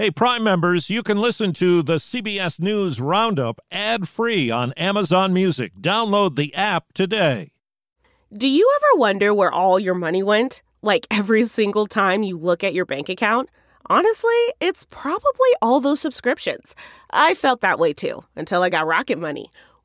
Hey, Prime members, you can listen to the CBS News Roundup ad free on Amazon Music. Download the app today. Do you ever wonder where all your money went? Like every single time you look at your bank account? Honestly, it's probably all those subscriptions. I felt that way too until I got Rocket Money.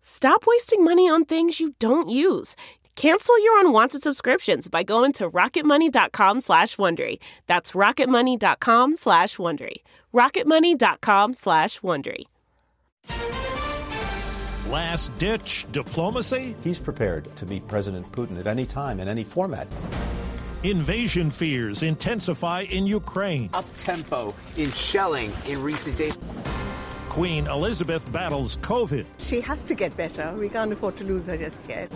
Stop wasting money on things you don't use. Cancel your unwanted subscriptions by going to rocketmoney.com slash Wondery. That's rocketmoney.com slash Wondery. rocketmoney.com slash Wondery. Last ditch diplomacy? He's prepared to meet President Putin at any time in any format. Invasion fears intensify in Ukraine. Up tempo in shelling in recent days. Queen Elizabeth battles COVID. She has to get better. We can't afford to lose her just yet.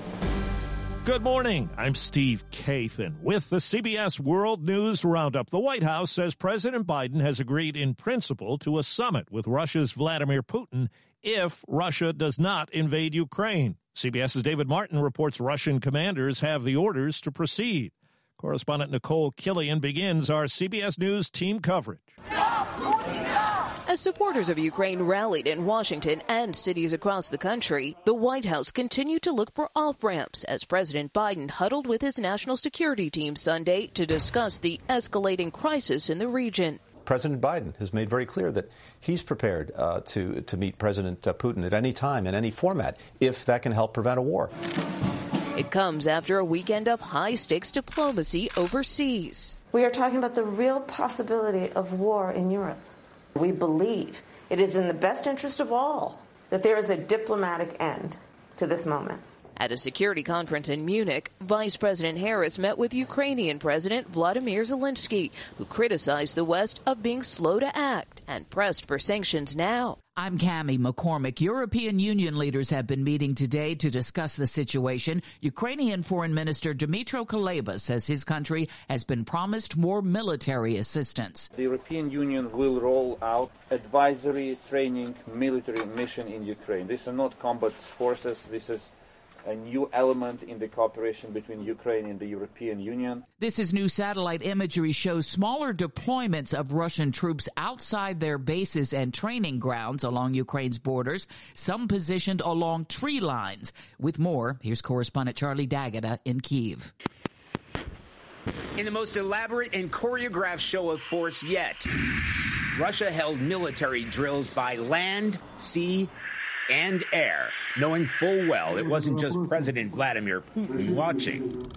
Good morning. I'm Steve Kathan with the CBS World News Roundup. The White House says President Biden has agreed in principle to a summit with Russia's Vladimir Putin if Russia does not invade Ukraine. CBS's David Martin reports Russian commanders have the orders to proceed. Correspondent Nicole Killion begins our CBS News team coverage. As supporters of Ukraine rallied in Washington and cities across the country, the White House continued to look for off ramps as President Biden huddled with his national security team Sunday to discuss the escalating crisis in the region. President Biden has made very clear that he's prepared uh, to, to meet President uh, Putin at any time in any format if that can help prevent a war. It comes after a weekend of high stakes diplomacy overseas. We are talking about the real possibility of war in Europe. We believe it is in the best interest of all that there is a diplomatic end to this moment. At a security conference in Munich, Vice President Harris met with Ukrainian President Vladimir Zelensky, who criticized the West of being slow to act and pressed for sanctions now. I'm Cami McCormick. European Union leaders have been meeting today to discuss the situation. Ukrainian Foreign Minister Dmytro Kuleba says his country has been promised more military assistance. The European Union will roll out advisory training military mission in Ukraine. These are not combat forces. This is a new element in the cooperation between Ukraine and the European Union. This is new satellite imagery shows smaller deployments of Russian troops outside their bases and training grounds along Ukraine's borders, some positioned along tree lines. With more, here's correspondent Charlie D'Agata uh, in Kiev. In the most elaborate and choreographed show of force yet, Russia held military drills by land, sea, and air, knowing full well it wasn't just President Vladimir Putin watching.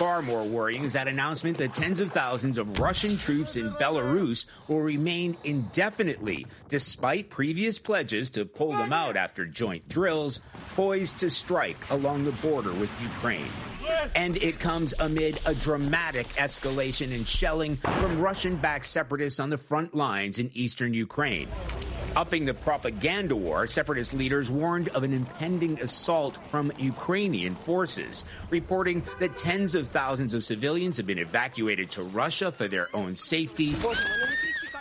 Far more worrying is that announcement that tens of thousands of Russian troops in Belarus will remain indefinitely, despite previous pledges to pull them out after joint drills, poised to strike along the border with Ukraine. And it comes amid a dramatic escalation in shelling from Russian backed separatists on the front lines in eastern Ukraine. Upping the propaganda war, separatist leaders warned of an impending assault from Ukrainian forces, reporting that tens of thousands of civilians have been evacuated to Russia for their own safety,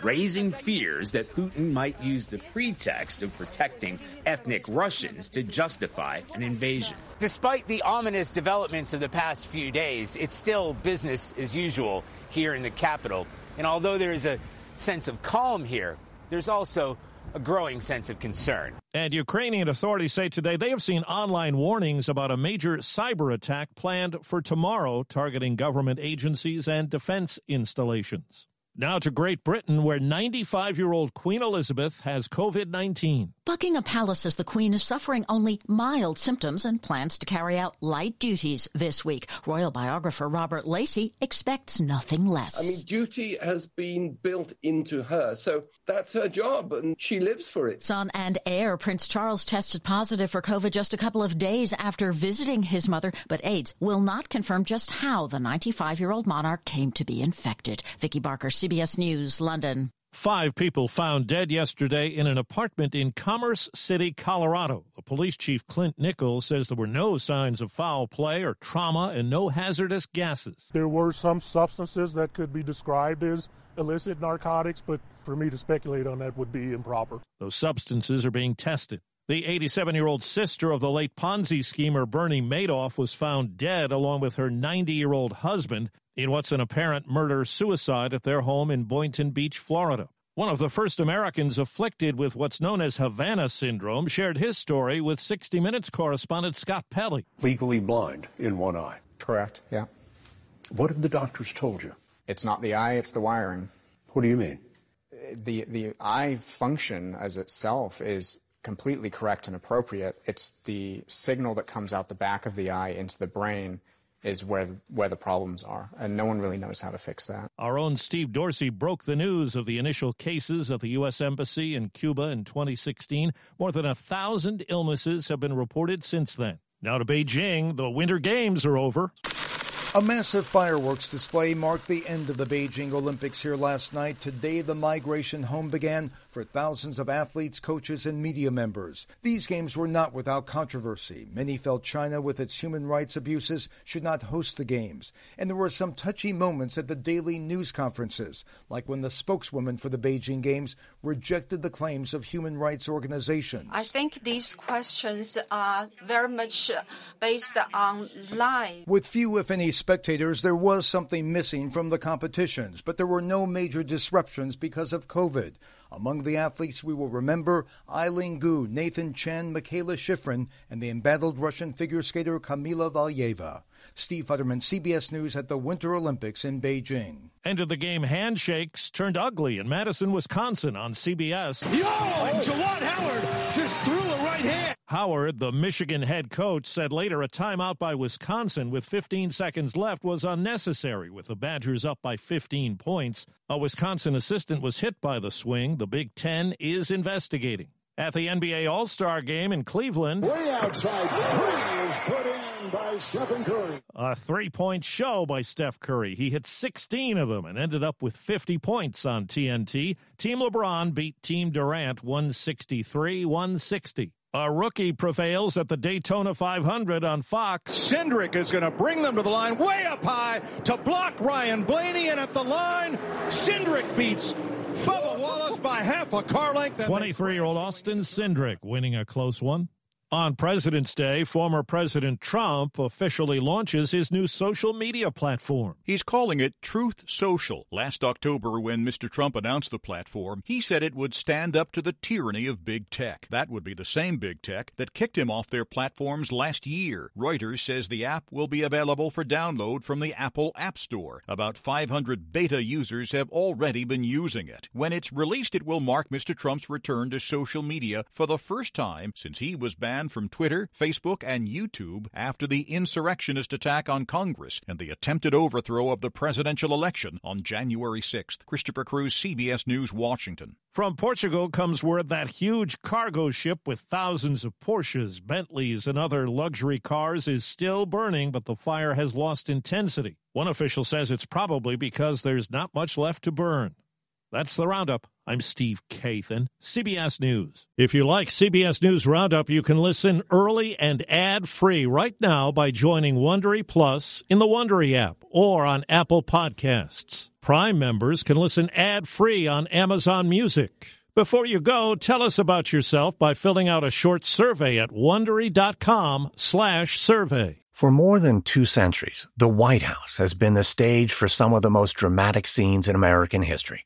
raising fears that Putin might use the pretext of protecting ethnic Russians to justify an invasion. Despite the ominous developments of the past few days, it's still business as usual here in the capital. And although there is a sense of calm here, there's also a growing sense of concern. And Ukrainian authorities say today they have seen online warnings about a major cyber attack planned for tomorrow targeting government agencies and defense installations. Now to Great Britain, where 95 year old Queen Elizabeth has COVID 19. Buckingham Palace says the Queen is suffering only mild symptoms and plans to carry out light duties this week. Royal biographer Robert Lacey expects nothing less. I mean, duty has been built into her, so that's her job, and she lives for it. Son and heir Prince Charles tested positive for COVID just a couple of days after visiting his mother, but aides will not confirm just how the 95 year old monarch came to be infected. Vicki Barker, CBS News, London. Five people found dead yesterday in an apartment in Commerce City, Colorado. The police chief, Clint Nichols, says there were no signs of foul play or trauma and no hazardous gases. There were some substances that could be described as illicit narcotics, but for me to speculate on that would be improper. Those substances are being tested. The 87 year old sister of the late Ponzi schemer Bernie Madoff was found dead along with her 90 year old husband in what's an apparent murder suicide at their home in Boynton Beach, Florida. One of the first Americans afflicted with what's known as Havana syndrome shared his story with 60 Minutes correspondent Scott Pelley. Legally blind in one eye. Correct, yeah. What have the doctors told you? It's not the eye, it's the wiring. What do you mean? The, the eye function as itself is completely correct and appropriate. It's the signal that comes out the back of the eye into the brain is where where the problems are, and no one really knows how to fix that. Our own Steve Dorsey broke the news of the initial cases at the U.S. Embassy in Cuba in 2016. More than a thousand illnesses have been reported since then. Now to Beijing, the Winter Games are over. A massive fireworks display marked the end of the Beijing Olympics here last night. Today, the migration home began for thousands of athletes, coaches, and media members. These games were not without controversy. Many felt China, with its human rights abuses, should not host the games. And there were some touchy moments at the daily news conferences, like when the spokeswoman for the Beijing Games rejected the claims of human rights organizations. I think these questions are very much based on lies. With few, if any, spectators, there was something missing from the competitions, but there were no major disruptions because of COVID. Among the athletes we will remember Eileen Gu, Nathan Chen, Mikaela Shiffrin, and the embattled Russian figure skater Kamila Valieva. Steve Futterman, CBS News at the Winter Olympics in Beijing. End of the game handshakes turned ugly in Madison, Wisconsin on CBS. Yo! And Juwan Howard just threw a right hand. Howard, the Michigan head coach, said later a timeout by Wisconsin with 15 seconds left was unnecessary with the Badgers up by 15 points. A Wisconsin assistant was hit by the swing. The Big Ten is investigating. At the NBA All Star game in Cleveland, way outside three is put in by Stephen Curry. A three point show by Steph Curry. He hit 16 of them and ended up with 50 points on TNT. Team LeBron beat Team Durant 163 160. A rookie prevails at the Daytona 500 on Fox. Cindric is going to bring them to the line way up high to block Ryan Blaney, and at the line, Cindric beats Bubba Wallace by half a car length. 23 year old Austin Cindric winning a close one. On President's Day, former President Trump officially launches his new social media platform. He's calling it Truth Social. Last October, when Mr. Trump announced the platform, he said it would stand up to the tyranny of big tech. That would be the same big tech that kicked him off their platforms last year. Reuters says the app will be available for download from the Apple App Store. About 500 beta users have already been using it. When it's released, it will mark Mr. Trump's return to social media for the first time since he was banned from Twitter, Facebook, and YouTube after the insurrectionist attack on Congress and the attempted overthrow of the presidential election on January 6th. Christopher Cruise, CBS News, Washington. From Portugal comes word that huge cargo ship with thousands of Porsches, Bentleys, and other luxury cars is still burning, but the fire has lost intensity. One official says it's probably because there's not much left to burn. That's the roundup. I'm Steve Kathan, CBS News. If you like CBS News Roundup, you can listen early and ad-free right now by joining Wondery Plus in the Wondery app or on Apple Podcasts. Prime members can listen ad-free on Amazon Music. Before you go, tell us about yourself by filling out a short survey at wondery.com/survey. For more than 2 centuries, the White House has been the stage for some of the most dramatic scenes in American history.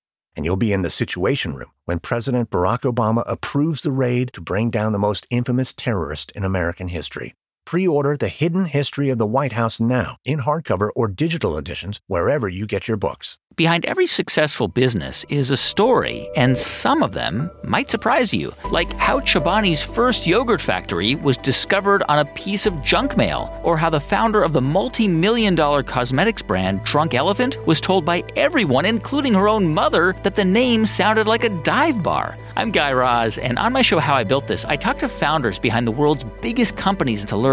and you'll be in the Situation Room when President Barack Obama approves the raid to bring down the most infamous terrorist in American history. Pre order The Hidden History of the White House now in hardcover or digital editions wherever you get your books. Behind every successful business is a story, and some of them might surprise you. Like how Chobani's first yogurt factory was discovered on a piece of junk mail, or how the founder of the multi million dollar cosmetics brand Drunk Elephant was told by everyone, including her own mother, that the name sounded like a dive bar. I'm Guy Raz, and on my show How I Built This, I talk to founders behind the world's biggest companies to